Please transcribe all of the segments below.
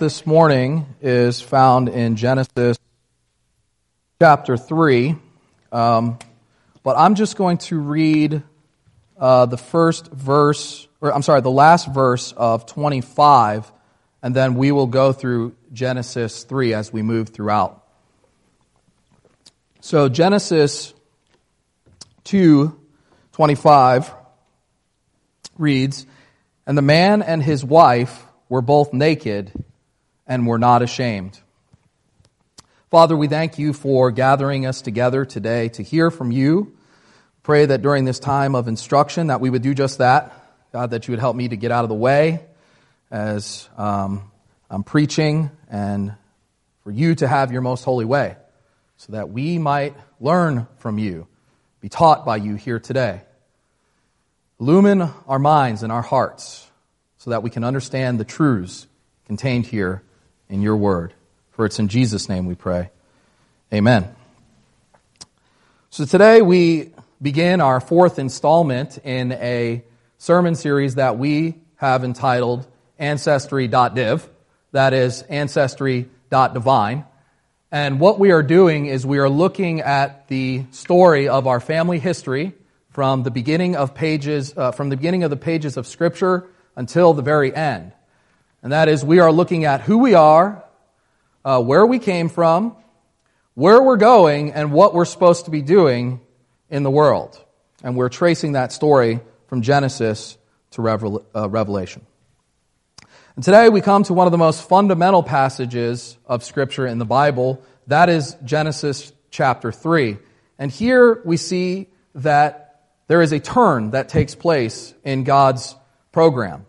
this morning is found in Genesis chapter 3. Um, but I'm just going to read uh, the first verse, or I'm sorry, the last verse of 25, and then we will go through Genesis 3 as we move throughout. So, Genesis 2 25 reads, And the man and his wife were both naked and were not ashamed. Father, we thank you for gathering us together today to hear from you. Pray that during this time of instruction that we would do just that. God, that you would help me to get out of the way as um, I'm preaching and for you to have your most holy way so that we might learn from you, be taught by you here today. Illumine our minds and our hearts so that we can understand the truths contained here in your word. For it's in Jesus' name we pray. Amen. So today we begin our fourth installment in a sermon series that we have entitled Ancestry.div. That is Ancestry.divine. And what we are doing is we are looking at the story of our family history from the beginning of pages, uh, from the beginning of the pages of Scripture until the very end. And that is, we are looking at who we are, uh, where we came from, where we're going, and what we're supposed to be doing in the world. And we're tracing that story from Genesis to Revel- uh, Revelation. And today we come to one of the most fundamental passages of Scripture in the Bible. That is Genesis chapter 3. And here we see that there is a turn that takes place in God's program.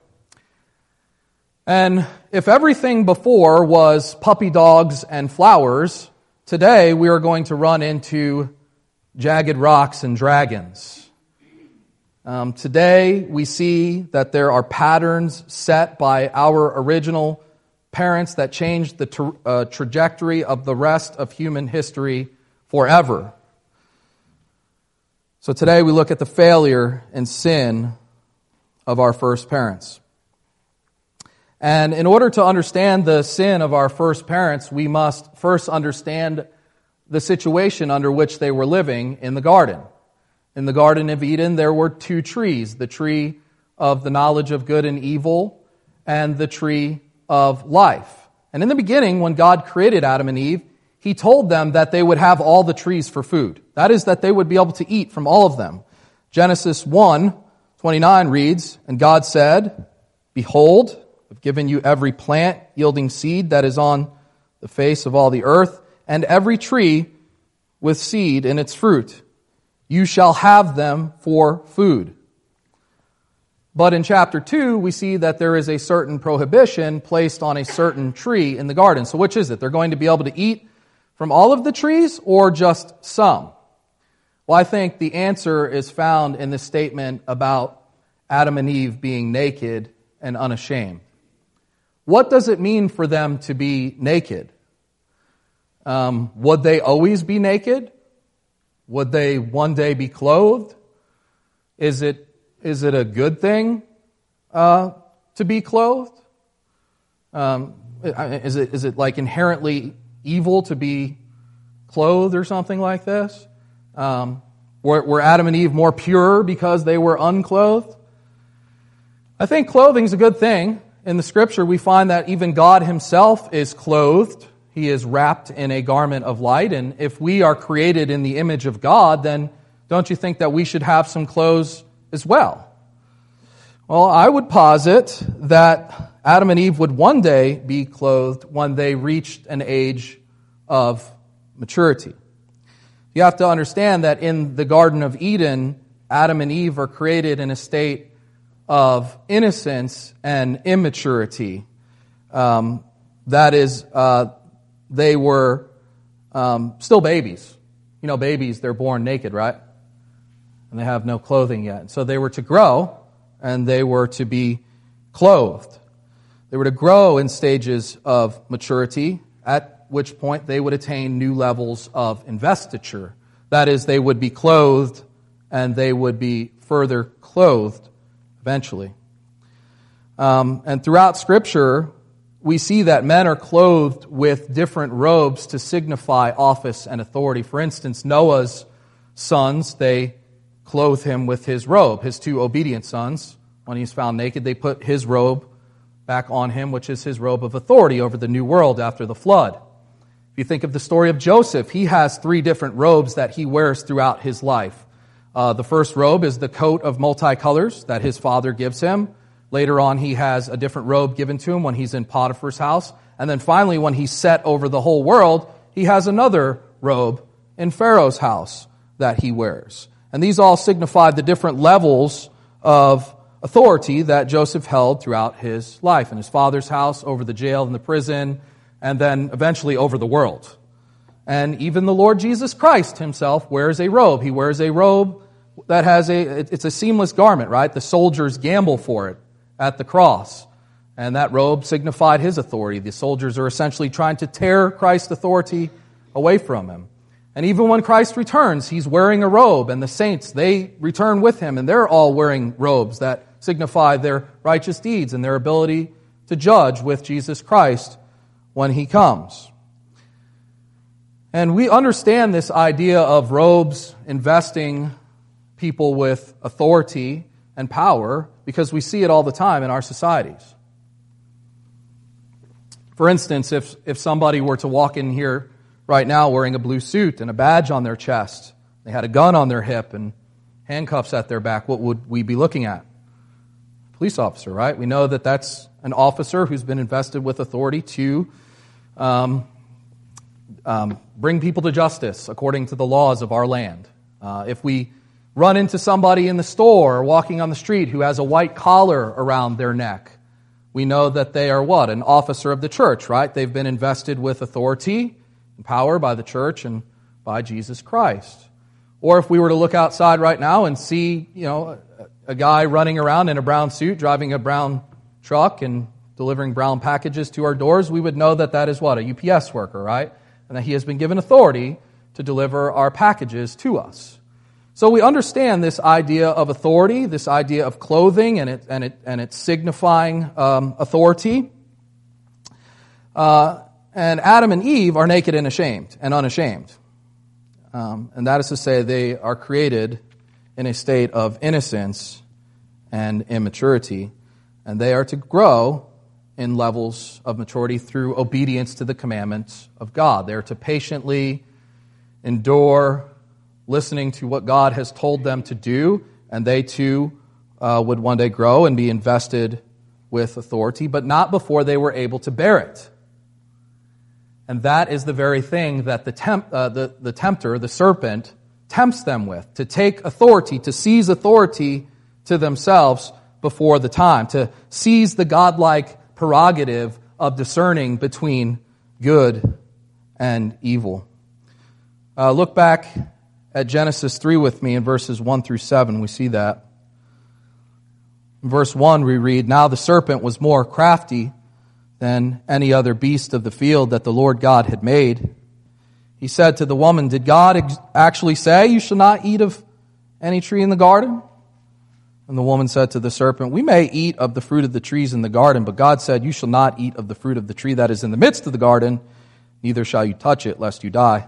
And if everything before was puppy dogs and flowers, today we are going to run into jagged rocks and dragons. Um, today we see that there are patterns set by our original parents that changed the tra- uh, trajectory of the rest of human history forever. So today we look at the failure and sin of our first parents. And in order to understand the sin of our first parents, we must first understand the situation under which they were living in the garden. In the Garden of Eden, there were two trees the tree of the knowledge of good and evil, and the tree of life. And in the beginning, when God created Adam and Eve, he told them that they would have all the trees for food. That is, that they would be able to eat from all of them. Genesis 1 29 reads, And God said, Behold, I've given you every plant yielding seed that is on the face of all the earth, and every tree with seed in its fruit. You shall have them for food. But in chapter 2, we see that there is a certain prohibition placed on a certain tree in the garden. So which is it? They're going to be able to eat from all of the trees or just some? Well, I think the answer is found in the statement about Adam and Eve being naked and unashamed. What does it mean for them to be naked? Um, would they always be naked? Would they one day be clothed? Is it, is it a good thing uh, to be clothed? Um, is, it, is it like inherently evil to be clothed or something like this? Um, were, were Adam and Eve more pure because they were unclothed? I think clothing is a good thing in the scripture, we find that even God himself is clothed. He is wrapped in a garment of light. And if we are created in the image of God, then don't you think that we should have some clothes as well? Well, I would posit that Adam and Eve would one day be clothed when they reached an age of maturity. You have to understand that in the Garden of Eden, Adam and Eve are created in a state of innocence and immaturity. Um, that is, uh, they were um, still babies. You know, babies, they're born naked, right? And they have no clothing yet. So they were to grow and they were to be clothed. They were to grow in stages of maturity, at which point they would attain new levels of investiture. That is, they would be clothed and they would be further clothed eventually. Um, and throughout Scripture, we see that men are clothed with different robes to signify office and authority. For instance, Noah's sons, they clothe him with his robe. His two obedient sons, when he's found naked, they put his robe back on him, which is his robe of authority over the new world after the flood. If you think of the story of Joseph, he has three different robes that he wears throughout his life. Uh, the first robe is the coat of multicolors that his father gives him. Later on, he has a different robe given to him when he's in Potiphar's house. And then finally, when he's set over the whole world, he has another robe in Pharaoh's house that he wears. And these all signify the different levels of authority that Joseph held throughout his life in his father's house, over the jail and the prison, and then eventually over the world. And even the Lord Jesus Christ himself wears a robe. He wears a robe that has a, it's a seamless garment, right? The soldiers gamble for it at the cross. And that robe signified his authority. The soldiers are essentially trying to tear Christ's authority away from him. And even when Christ returns, he's wearing a robe, and the saints, they return with him, and they're all wearing robes that signify their righteous deeds and their ability to judge with Jesus Christ when he comes. And we understand this idea of robes investing people with authority and power because we see it all the time in our societies. For instance, if, if somebody were to walk in here right now wearing a blue suit and a badge on their chest, they had a gun on their hip and handcuffs at their back, what would we be looking at? Police officer, right? We know that that's an officer who's been invested with authority to um, um, bring people to justice according to the laws of our land. Uh, if we run into somebody in the store or walking on the street who has a white collar around their neck, we know that they are what? An officer of the church, right? They've been invested with authority and power by the church and by Jesus Christ. Or if we were to look outside right now and see, you know, a, guy running around in a brown suit, driving a brown truck and delivering brown packages to our doors, we would know that that is what? A UPS worker, right? And that he has been given authority to deliver our packages to us. So we understand this idea of authority, this idea of clothing, and it and it and it's signifying um, authority. Uh, and Adam and Eve are naked and ashamed and unashamed, um, and that is to say, they are created in a state of innocence and immaturity, and they are to grow in levels of maturity through obedience to the commandments of God. They are to patiently endure listening to what God has told them to do, and they too uh, would one day grow and be invested with authority, but not before they were able to bear it. And that is the very thing that the, temp, uh, the, the tempter, the serpent, tempts them with to take authority, to seize authority to themselves before the time, to seize the godlike prerogative of discerning between good and evil. Uh, look back at Genesis 3 with me in verses 1 through 7. We see that. In verse 1, we read, Now the serpent was more crafty than any other beast of the field that the Lord God had made. He said to the woman, Did God ex- actually say, You shall not eat of any tree in the garden? And the woman said to the serpent, We may eat of the fruit of the trees in the garden, but God said, You shall not eat of the fruit of the tree that is in the midst of the garden, neither shall you touch it, lest you die.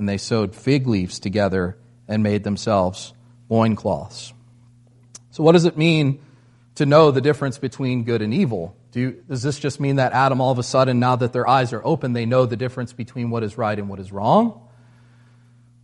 and they sewed fig leaves together and made themselves loincloths. So, what does it mean to know the difference between good and evil? Do you, does this just mean that Adam, all of a sudden, now that their eyes are open, they know the difference between what is right and what is wrong?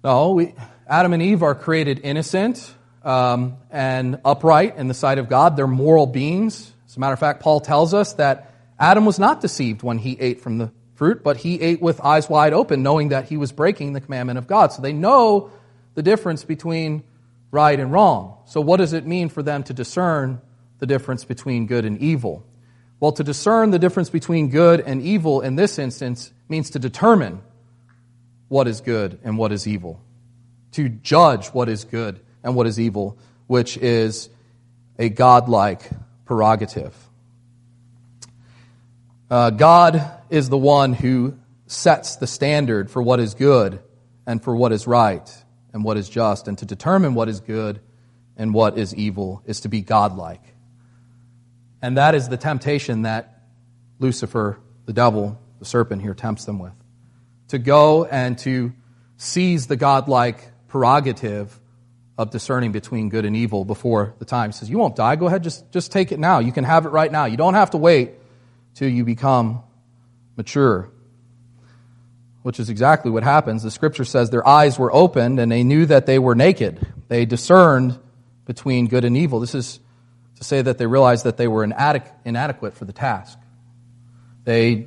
No, we, Adam and Eve are created innocent um, and upright in the sight of God. They're moral beings. As a matter of fact, Paul tells us that Adam was not deceived when he ate from the fruit, but he ate with eyes wide open, knowing that he was breaking the commandment of God. So they know the difference between right and wrong. So, what does it mean for them to discern the difference between good and evil? Well, to discern the difference between good and evil in this instance means to determine what is good and what is evil, to judge what is good and what is evil, which is a godlike prerogative. Uh, God is the one who sets the standard for what is good and for what is right and what is just, and to determine what is good and what is evil is to be godlike. And that is the temptation that Lucifer, the devil, the serpent here tempts them with. To go and to seize the godlike prerogative of discerning between good and evil before the time. He says, You won't die. Go ahead, just, just take it now. You can have it right now. You don't have to wait till you become mature. Which is exactly what happens. The scripture says their eyes were opened and they knew that they were naked. They discerned between good and evil. This is to say that they realized that they were inadequate for the task. They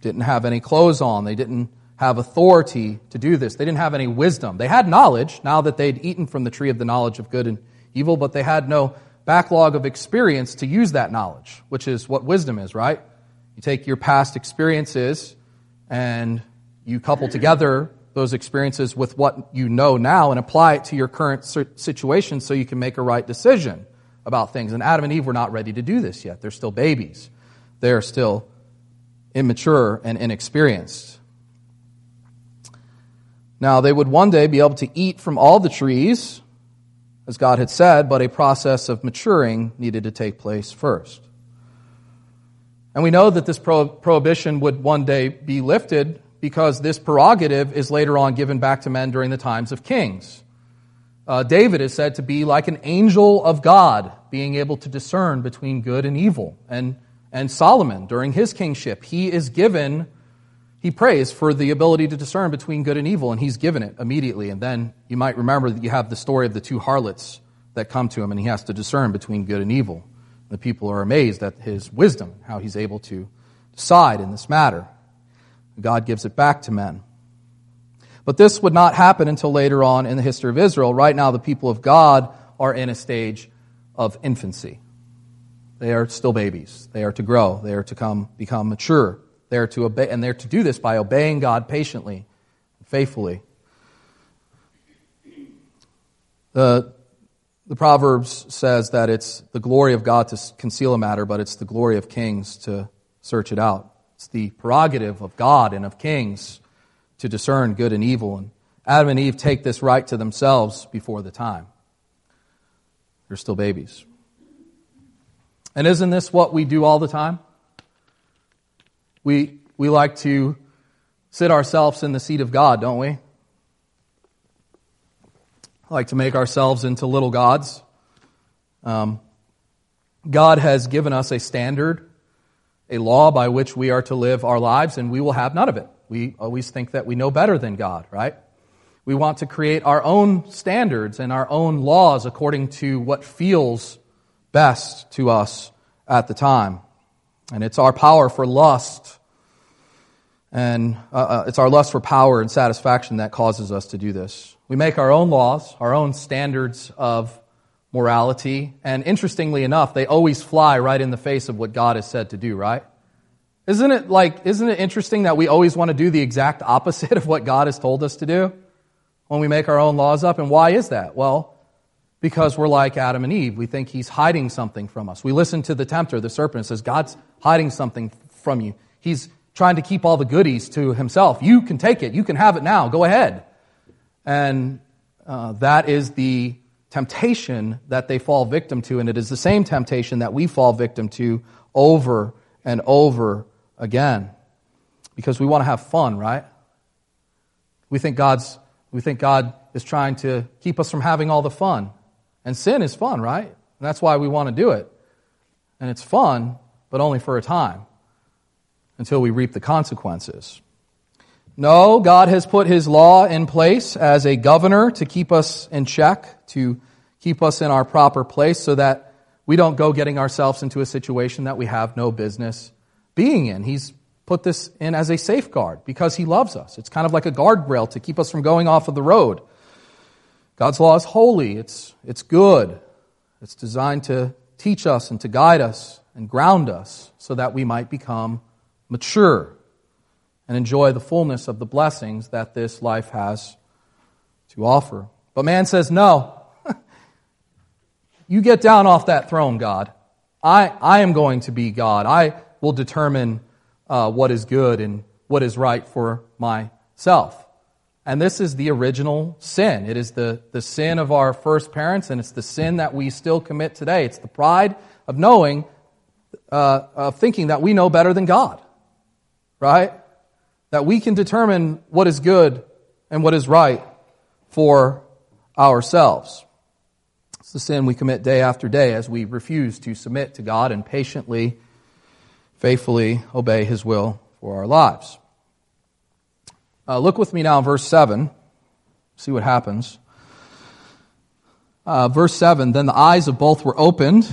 didn't have any clothes on. They didn't have authority to do this. They didn't have any wisdom. They had knowledge now that they'd eaten from the tree of the knowledge of good and evil, but they had no backlog of experience to use that knowledge, which is what wisdom is, right? You take your past experiences and you couple together those experiences with what you know now and apply it to your current situation so you can make a right decision about things. And Adam and Eve were not ready to do this yet. They're still babies. They're still immature and inexperienced. Now, they would one day be able to eat from all the trees, as God had said, but a process of maturing needed to take place first. And we know that this prohibition would one day be lifted because this prerogative is later on given back to men during the times of kings. Uh, David is said to be like an angel of God, being able to discern between good and evil. And, and Solomon, during his kingship, he is given, he prays for the ability to discern between good and evil, and he's given it immediately. And then you might remember that you have the story of the two harlots that come to him, and he has to discern between good and evil. The people are amazed at his wisdom, how he's able to decide in this matter. God gives it back to men. But this would not happen until later on in the history of Israel. Right now, the people of God are in a stage of infancy. They are still babies. They are to grow. They are to come, become mature. They are to obey, and they're to do this by obeying God patiently, and faithfully. The, the Proverbs says that it's the glory of God to conceal a matter, but it's the glory of kings to search it out. It's the prerogative of God and of kings to discern good and evil. And Adam and Eve take this right to themselves before the time. They're still babies. And isn't this what we do all the time? We, we like to sit ourselves in the seat of God, don't we? Like to make ourselves into little gods. Um, God has given us a standard, a law by which we are to live our lives, and we will have none of it. We always think that we know better than God, right? We want to create our own standards and our own laws according to what feels best to us at the time. And it's our power for lust and uh, uh, it's our lust for power and satisfaction that causes us to do this. We make our own laws, our own standards of morality, and interestingly enough, they always fly right in the face of what God has said to do, right? Isn't it like, isn't it interesting that we always want to do the exact opposite of what God has told us to do when we make our own laws up? And why is that? Well, because we're like Adam and Eve. We think he's hiding something from us. We listen to the tempter, the serpent, and says, God's hiding something from you. He's trying to keep all the goodies to himself. You can take it. You can have it now. Go ahead. And uh, that is the temptation that they fall victim to. And it is the same temptation that we fall victim to over and over again because we want to have fun, right? We think God's we think God is trying to keep us from having all the fun. And sin is fun, right? And that's why we want to do it. And it's fun, but only for a time until we reap the consequences. No, God has put his law in place as a governor to keep us in check, to keep us in our proper place so that we don't go getting ourselves into a situation that we have no business being in. He's put this in as a safeguard because he loves us. It's kind of like a guardrail to keep us from going off of the road. God's law is holy, it's, it's good, it's designed to teach us and to guide us and ground us so that we might become mature and enjoy the fullness of the blessings that this life has to offer. But man says, No, you get down off that throne, God. I, I am going to be God. I will determine uh, what is good and what is right for myself. And this is the original sin. It is the, the sin of our first parents, and it's the sin that we still commit today. It's the pride of knowing, uh, of thinking that we know better than God. Right? That we can determine what is good and what is right for ourselves. It's the sin we commit day after day as we refuse to submit to God and patiently, faithfully obey His will for our lives. Uh, look with me now in verse 7. See what happens. Uh, verse 7 Then the eyes of both were opened,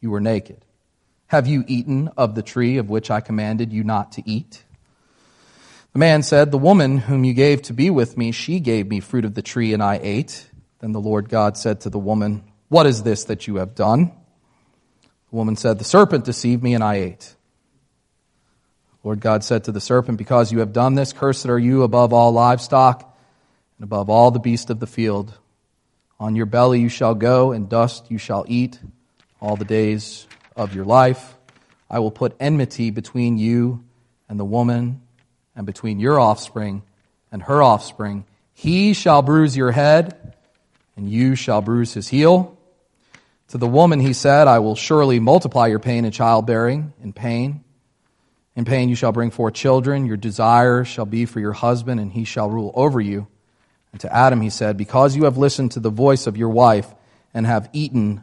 you were naked? Have you eaten of the tree of which I commanded you not to eat? The man said, The woman whom you gave to be with me, she gave me fruit of the tree, and I ate. Then the Lord God said to the woman, What is this that you have done? The woman said, The serpent deceived me, and I ate. Lord God said to the serpent, Because you have done this, cursed are you above all livestock and above all the beasts of the field. On your belly you shall go, and dust you shall eat all the days of your life. I will put enmity between you and the woman, and between your offspring and her offspring. He shall bruise your head, and you shall bruise his heel. To the woman he said, I will surely multiply your pain in childbearing, in pain. In pain you shall bring forth children. Your desire shall be for your husband, and he shall rule over you. And to Adam he said, Because you have listened to the voice of your wife and have eaten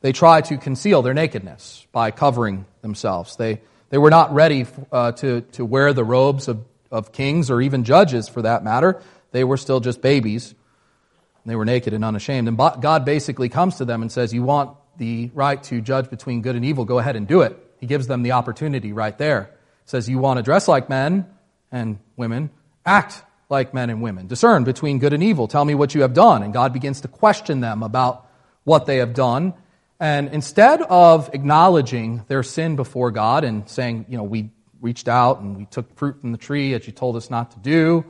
They try to conceal their nakedness by covering themselves. They, they were not ready uh, to, to wear the robes of, of kings or even judges for that matter. They were still just babies. They were naked and unashamed. And God basically comes to them and says, You want the right to judge between good and evil, go ahead and do it. He gives them the opportunity right there. He Says, You want to dress like men and women, act like men and women. Discern between good and evil. Tell me what you have done. And God begins to question them about what they have done. And instead of acknowledging their sin before God and saying, you know, we reached out and we took fruit from the tree that you told us not to do,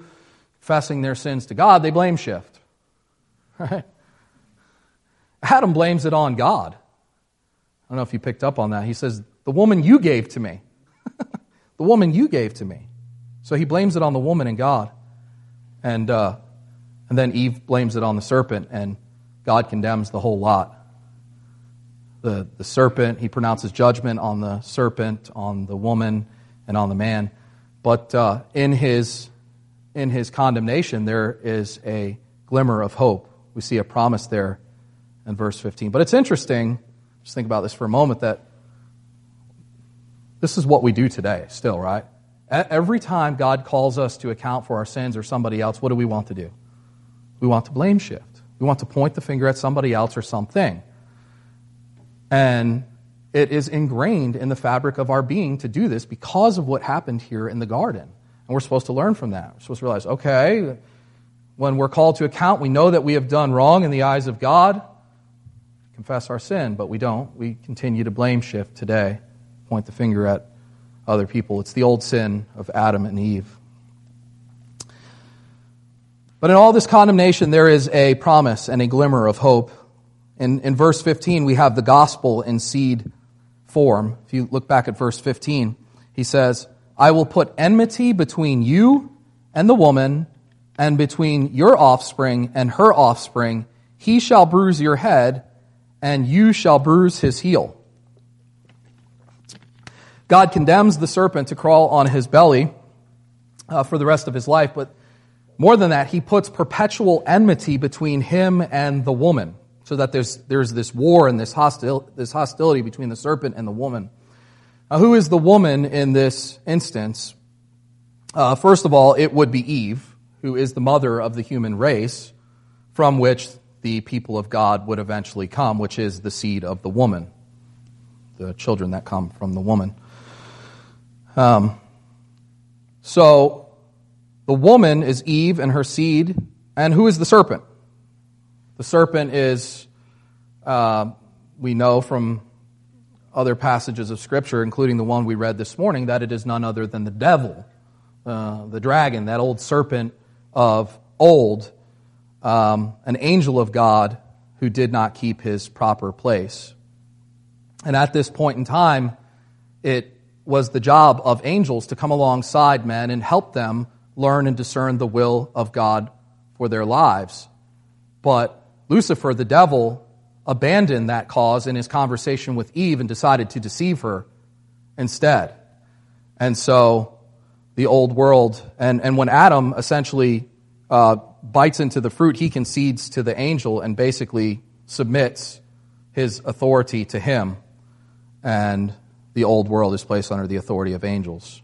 confessing their sins to God, they blame shift. Right? Adam blames it on God. I don't know if you picked up on that. He says, The woman you gave to me. the woman you gave to me. So he blames it on the woman and God. And, uh, and then Eve blames it on the serpent, and God condemns the whole lot. The, the serpent, he pronounces judgment on the serpent, on the woman, and on the man. But uh, in, his, in his condemnation, there is a glimmer of hope. We see a promise there in verse 15. But it's interesting, just think about this for a moment, that this is what we do today, still, right? Every time God calls us to account for our sins or somebody else, what do we want to do? We want to blame shift. We want to point the finger at somebody else or something. And it is ingrained in the fabric of our being to do this because of what happened here in the garden. And we're supposed to learn from that. We're supposed to realize, okay, when we're called to account, we know that we have done wrong in the eyes of God confess our sin, but we don't. We continue to blame shift today, point the finger at other people. It's the old sin of Adam and Eve. But in all this condemnation, there is a promise and a glimmer of hope. In, in verse 15, we have the gospel in seed form. If you look back at verse 15, he says, I will put enmity between you and the woman, and between your offspring and her offspring. He shall bruise your head, and you shall bruise his heel. God condemns the serpent to crawl on his belly uh, for the rest of his life, but more than that, he puts perpetual enmity between him and the woman, so that there's, there's this war and this, hostil, this hostility between the serpent and the woman. Now, who is the woman in this instance? Uh, first of all, it would be Eve, who is the mother of the human race, from which the people of God would eventually come, which is the seed of the woman, the children that come from the woman. Um, so the woman is Eve and her seed. And who is the serpent? The serpent is, uh, we know from other passages of Scripture, including the one we read this morning, that it is none other than the devil, uh, the dragon, that old serpent of old, um, an angel of God who did not keep his proper place. And at this point in time, it was the job of angels to come alongside men and help them learn and discern the will of God for their lives. But Lucifer, the devil, abandoned that cause in his conversation with Eve and decided to deceive her instead. And so the old world, and, and when Adam essentially uh, bites into the fruit, he concedes to the angel and basically submits his authority to him. And the old world is placed under the authority of angels.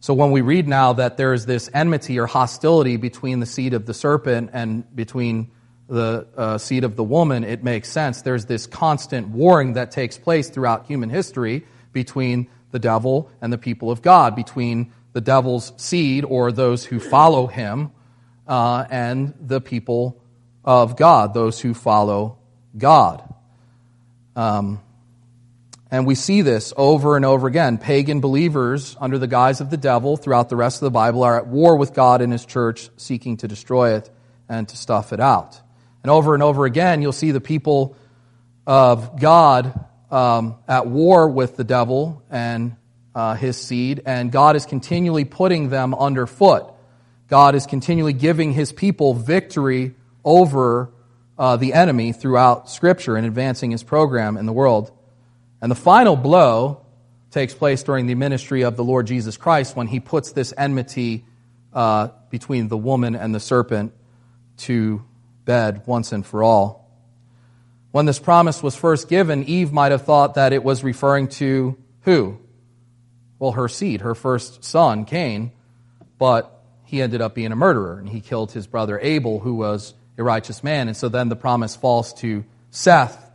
So when we read now that there is this enmity or hostility between the seed of the serpent and between the uh, seed of the woman, it makes sense. There's this constant warring that takes place throughout human history between the devil and the people of God, between the devil's seed or those who follow him uh, and the people of God, those who follow God. Um, and we see this over and over again. Pagan believers, under the guise of the devil, throughout the rest of the Bible, are at war with God and His church, seeking to destroy it and to stuff it out. And over and over again, you'll see the people of God um, at war with the devil and uh, his seed, and God is continually putting them underfoot. God is continually giving His people victory over uh, the enemy throughout Scripture and advancing His program in the world. And the final blow takes place during the ministry of the Lord Jesus Christ when he puts this enmity uh, between the woman and the serpent to bed once and for all. When this promise was first given, Eve might have thought that it was referring to who? Well, her seed, her first son, Cain, but he ended up being a murderer and he killed his brother Abel, who was a righteous man. And so then the promise falls to Seth,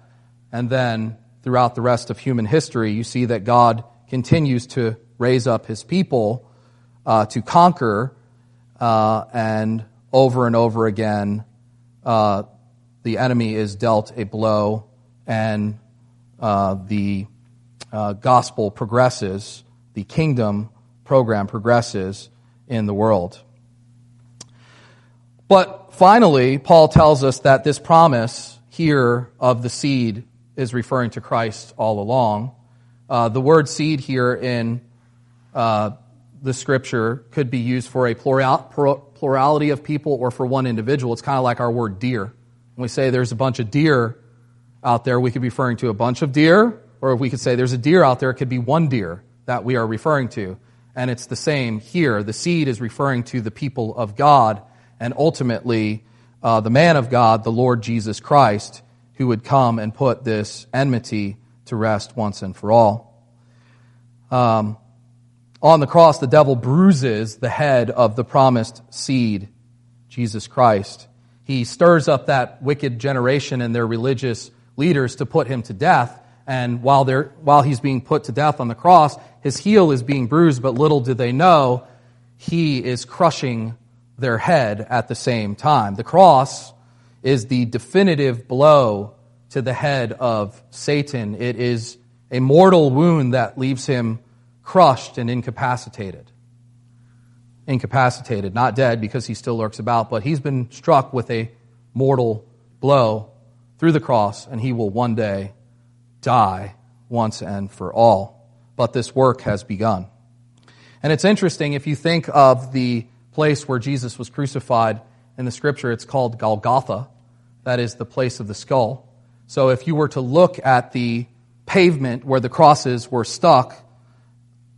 and then throughout the rest of human history, you see that God continues to raise up his people uh, to conquer, uh, and over and over again, uh, the enemy is dealt a blow, and uh, the uh, gospel progresses, the kingdom program progresses in the world. But finally, Paul tells us that this promise here of the seed is referring to Christ all along. Uh, the word seed here in uh, the scripture could be used for a plurality of people or for one individual. It's kind of like our word deer. When we say there's a bunch of deer out there, we could be referring to a bunch of deer, or if we could say there's a deer out there, it could be one deer that we are referring to. And it's the same here. The seed is referring to the people of God, and ultimately, uh, the man of God, the Lord Jesus Christ, who would come and put this enmity to rest once and for all. Um, on the cross, the devil bruises the head of the promised seed, Jesus Christ. He stirs up that wicked generation and their religious leaders to put him to death. And while, they're, while he's being put to death on the cross, his heel is being bruised, but little do they know, he is crushing their head at the same time. The cross is the definitive blow to the head of Satan. It is a mortal wound that leaves him crushed and incapacitated. Incapacitated, not dead because he still lurks about, but he's been struck with a mortal blow through the cross, and he will one day die once and for all. But this work has begun. And it's interesting if you think of the place where Jesus was crucified in the scripture, it's called Golgotha. That is the place of the skull. So if you were to look at the pavement where the crosses were stuck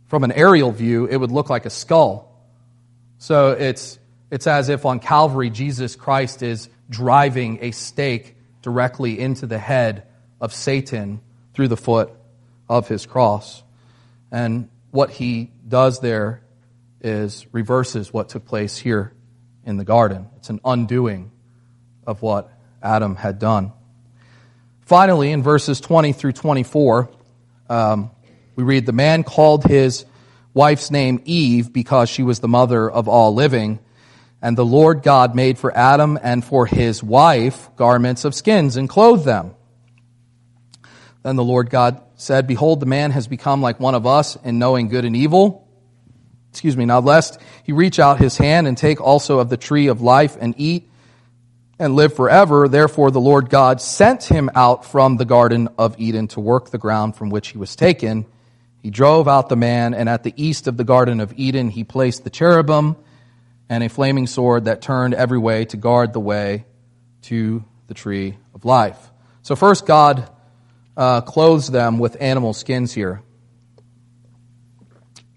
from an aerial view, it would look like a skull. So it's, it's as if on Calvary, Jesus Christ is driving a stake directly into the head of Satan through the foot of his cross. And what he does there is reverses what took place here in the garden. It's an undoing of what Adam had done. Finally, in verses 20 through 24, um, we read, The man called his wife's name Eve because she was the mother of all living. And the Lord God made for Adam and for his wife garments of skins and clothed them. Then the Lord God said, Behold, the man has become like one of us in knowing good and evil. Excuse me, now lest he reach out his hand and take also of the tree of life and eat and live forever. Therefore the Lord God sent him out from the garden of Eden to work the ground from which he was taken. He drove out the man, and at the east of the garden of Eden he placed the cherubim and a flaming sword that turned every way to guard the way to the tree of life. So, first, God uh, clothes them with animal skins here.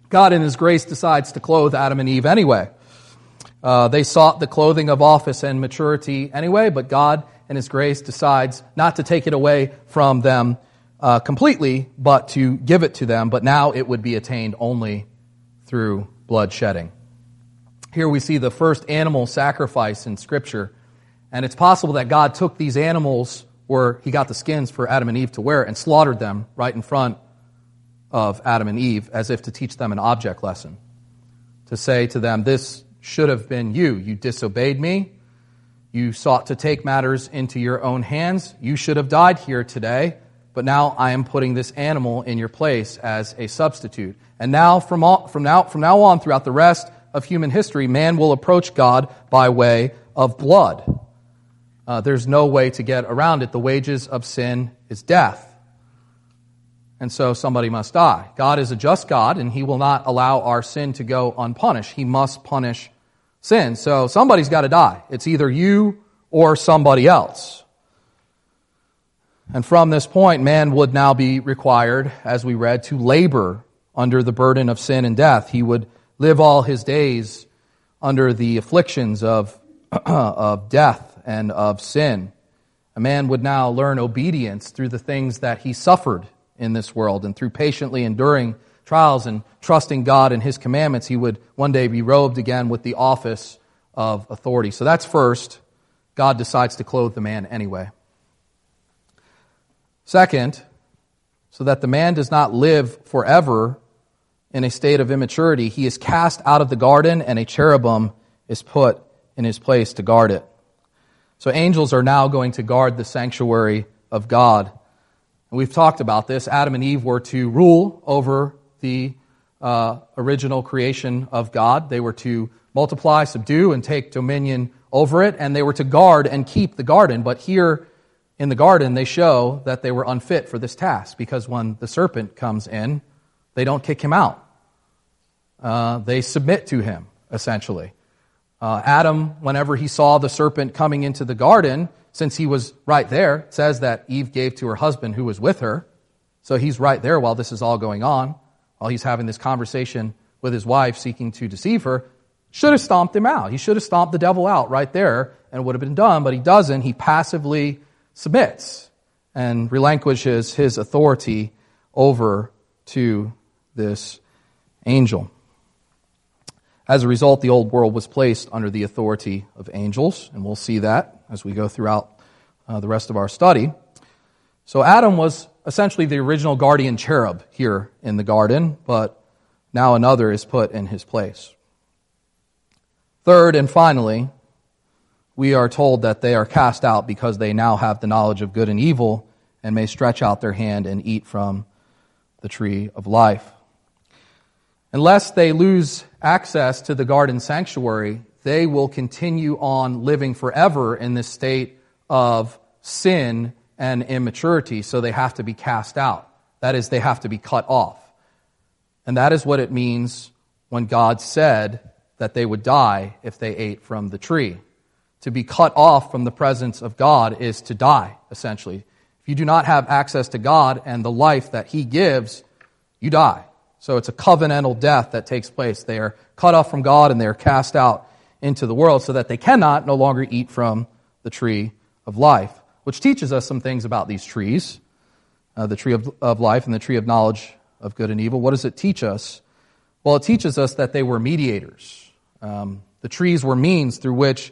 God, in His grace, decides to clothe Adam and Eve anyway. Uh, they sought the clothing of office and maturity anyway, but God, in His grace, decides not to take it away from them uh, completely, but to give it to them. But now it would be attained only through blood shedding. Here we see the first animal sacrifice in Scripture. And it's possible that God took these animals where he got the skins for Adam and Eve to wear and slaughtered them right in front of Adam and Eve as if to teach them an object lesson. To say to them, This should have been you. You disobeyed me. You sought to take matters into your own hands. You should have died here today, but now I am putting this animal in your place as a substitute. And now, from, all, from, now, from now on, throughout the rest of human history, man will approach God by way of blood. Uh, there's no way to get around it. The wages of sin is death. And so somebody must die. God is a just God, and He will not allow our sin to go unpunished. He must punish sin. So somebody's got to die. It's either you or somebody else. And from this point, man would now be required, as we read, to labor under the burden of sin and death. He would live all his days under the afflictions of, of death and of sin. A man would now learn obedience through the things that he suffered in this world, and through patiently enduring trials and trusting God and his commandments, he would one day be robed again with the office of authority. So that's first. God decides to clothe the man anyway. Second, so that the man does not live forever in a state of immaturity, he is cast out of the garden and a cherubim is put in his place to guard it. So angels are now going to guard the sanctuary of God. And we've talked about this. Adam and Eve were to rule over the uh, original creation of God. They were to multiply, subdue, and take dominion over it, and they were to guard and keep the garden. But here in the garden, they show that they were unfit for this task because when the serpent comes in, they don't kick him out. Uh, they submit to him, essentially. Uh, Adam, whenever he saw the serpent coming into the garden, since he was right there, says that Eve gave to her husband who was with her. So he's right there while this is all going on, while he's having this conversation with his wife seeking to deceive her. Should have stomped him out. He should have stomped the devil out right there and it would have been done, but he doesn't. He passively submits and relinquishes his authority over to this angel. As a result, the old world was placed under the authority of angels, and we'll see that as we go throughout uh, the rest of our study. So Adam was essentially the original guardian cherub here in the garden, but now another is put in his place. Third and finally, we are told that they are cast out because they now have the knowledge of good and evil and may stretch out their hand and eat from the tree of life. Unless they lose access to the garden sanctuary, they will continue on living forever in this state of sin and immaturity, so they have to be cast out. That is, they have to be cut off. And that is what it means when God said that they would die if they ate from the tree. To be cut off from the presence of God is to die, essentially. If you do not have access to God and the life that He gives, you die. So it's a covenantal death that takes place. They are cut off from God and they are cast out into the world so that they cannot no longer eat from the tree of life, which teaches us some things about these trees uh, the tree of, of life and the tree of knowledge of good and evil. What does it teach us? Well, it teaches us that they were mediators. Um, the trees were means through which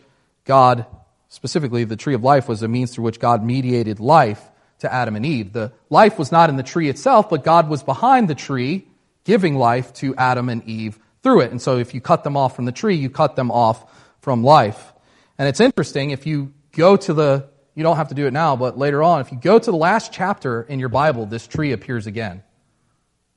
God, specifically the tree of life, was a means through which God mediated life to Adam and Eve. The life was not in the tree itself, but God was behind the tree, giving life to Adam and Eve through it. And so if you cut them off from the tree, you cut them off from life. And it's interesting, if you go to the, you don't have to do it now, but later on, if you go to the last chapter in your Bible, this tree appears again.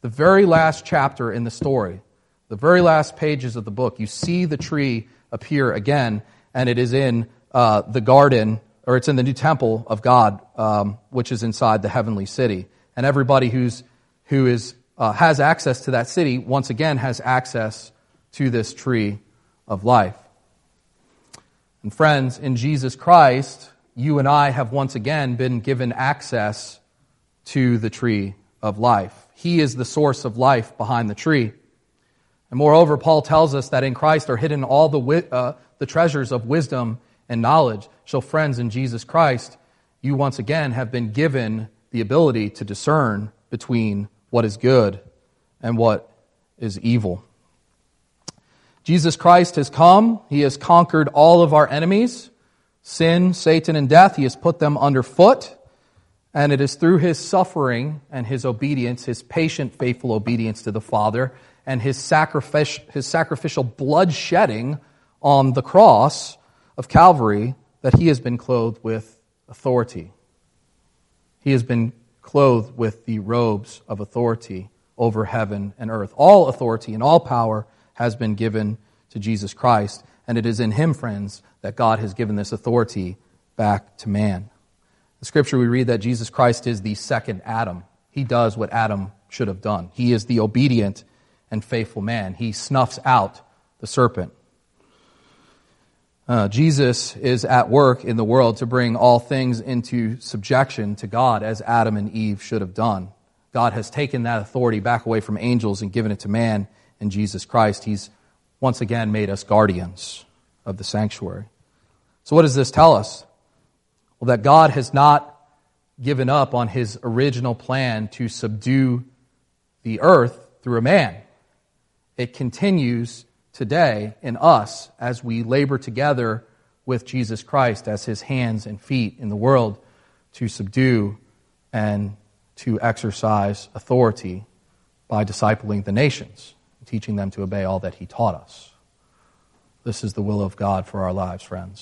The very last chapter in the story, the very last pages of the book, you see the tree appear again, and it is in uh, the garden, or it's in the new temple of God, um, which is inside the heavenly city. And everybody who's, who is uh, has access to that city, once again has access to this tree of life. And friends, in Jesus Christ, you and I have once again been given access to the tree of life. He is the source of life behind the tree. And moreover, Paul tells us that in Christ are hidden all the, uh, the treasures of wisdom and knowledge. So, friends, in Jesus Christ, you once again have been given the ability to discern between what is good and what is evil. Jesus Christ has come. He has conquered all of our enemies sin, Satan, and death. He has put them underfoot. And it is through his suffering and his obedience, his patient, faithful obedience to the Father, and his, his sacrificial blood shedding on the cross of Calvary that he has been clothed with authority. He has been clothed with the robes of authority over heaven and earth. All authority and all power has been given to Jesus Christ, and it is in him, friends, that God has given this authority back to man. The scripture we read that Jesus Christ is the second Adam. He does what Adam should have done. He is the obedient and faithful man. He snuffs out the serpent. Uh, Jesus is at work in the world to bring all things into subjection to God as Adam and Eve should have done. God has taken that authority back away from angels and given it to man in Jesus Christ. He's once again made us guardians of the sanctuary. So, what does this tell us? Well, that God has not given up on his original plan to subdue the earth through a man. It continues today in us as we labor together with Jesus Christ as his hands and feet in the world to subdue and to exercise authority by discipling the nations, teaching them to obey all that he taught us. This is the will of God for our lives, friends.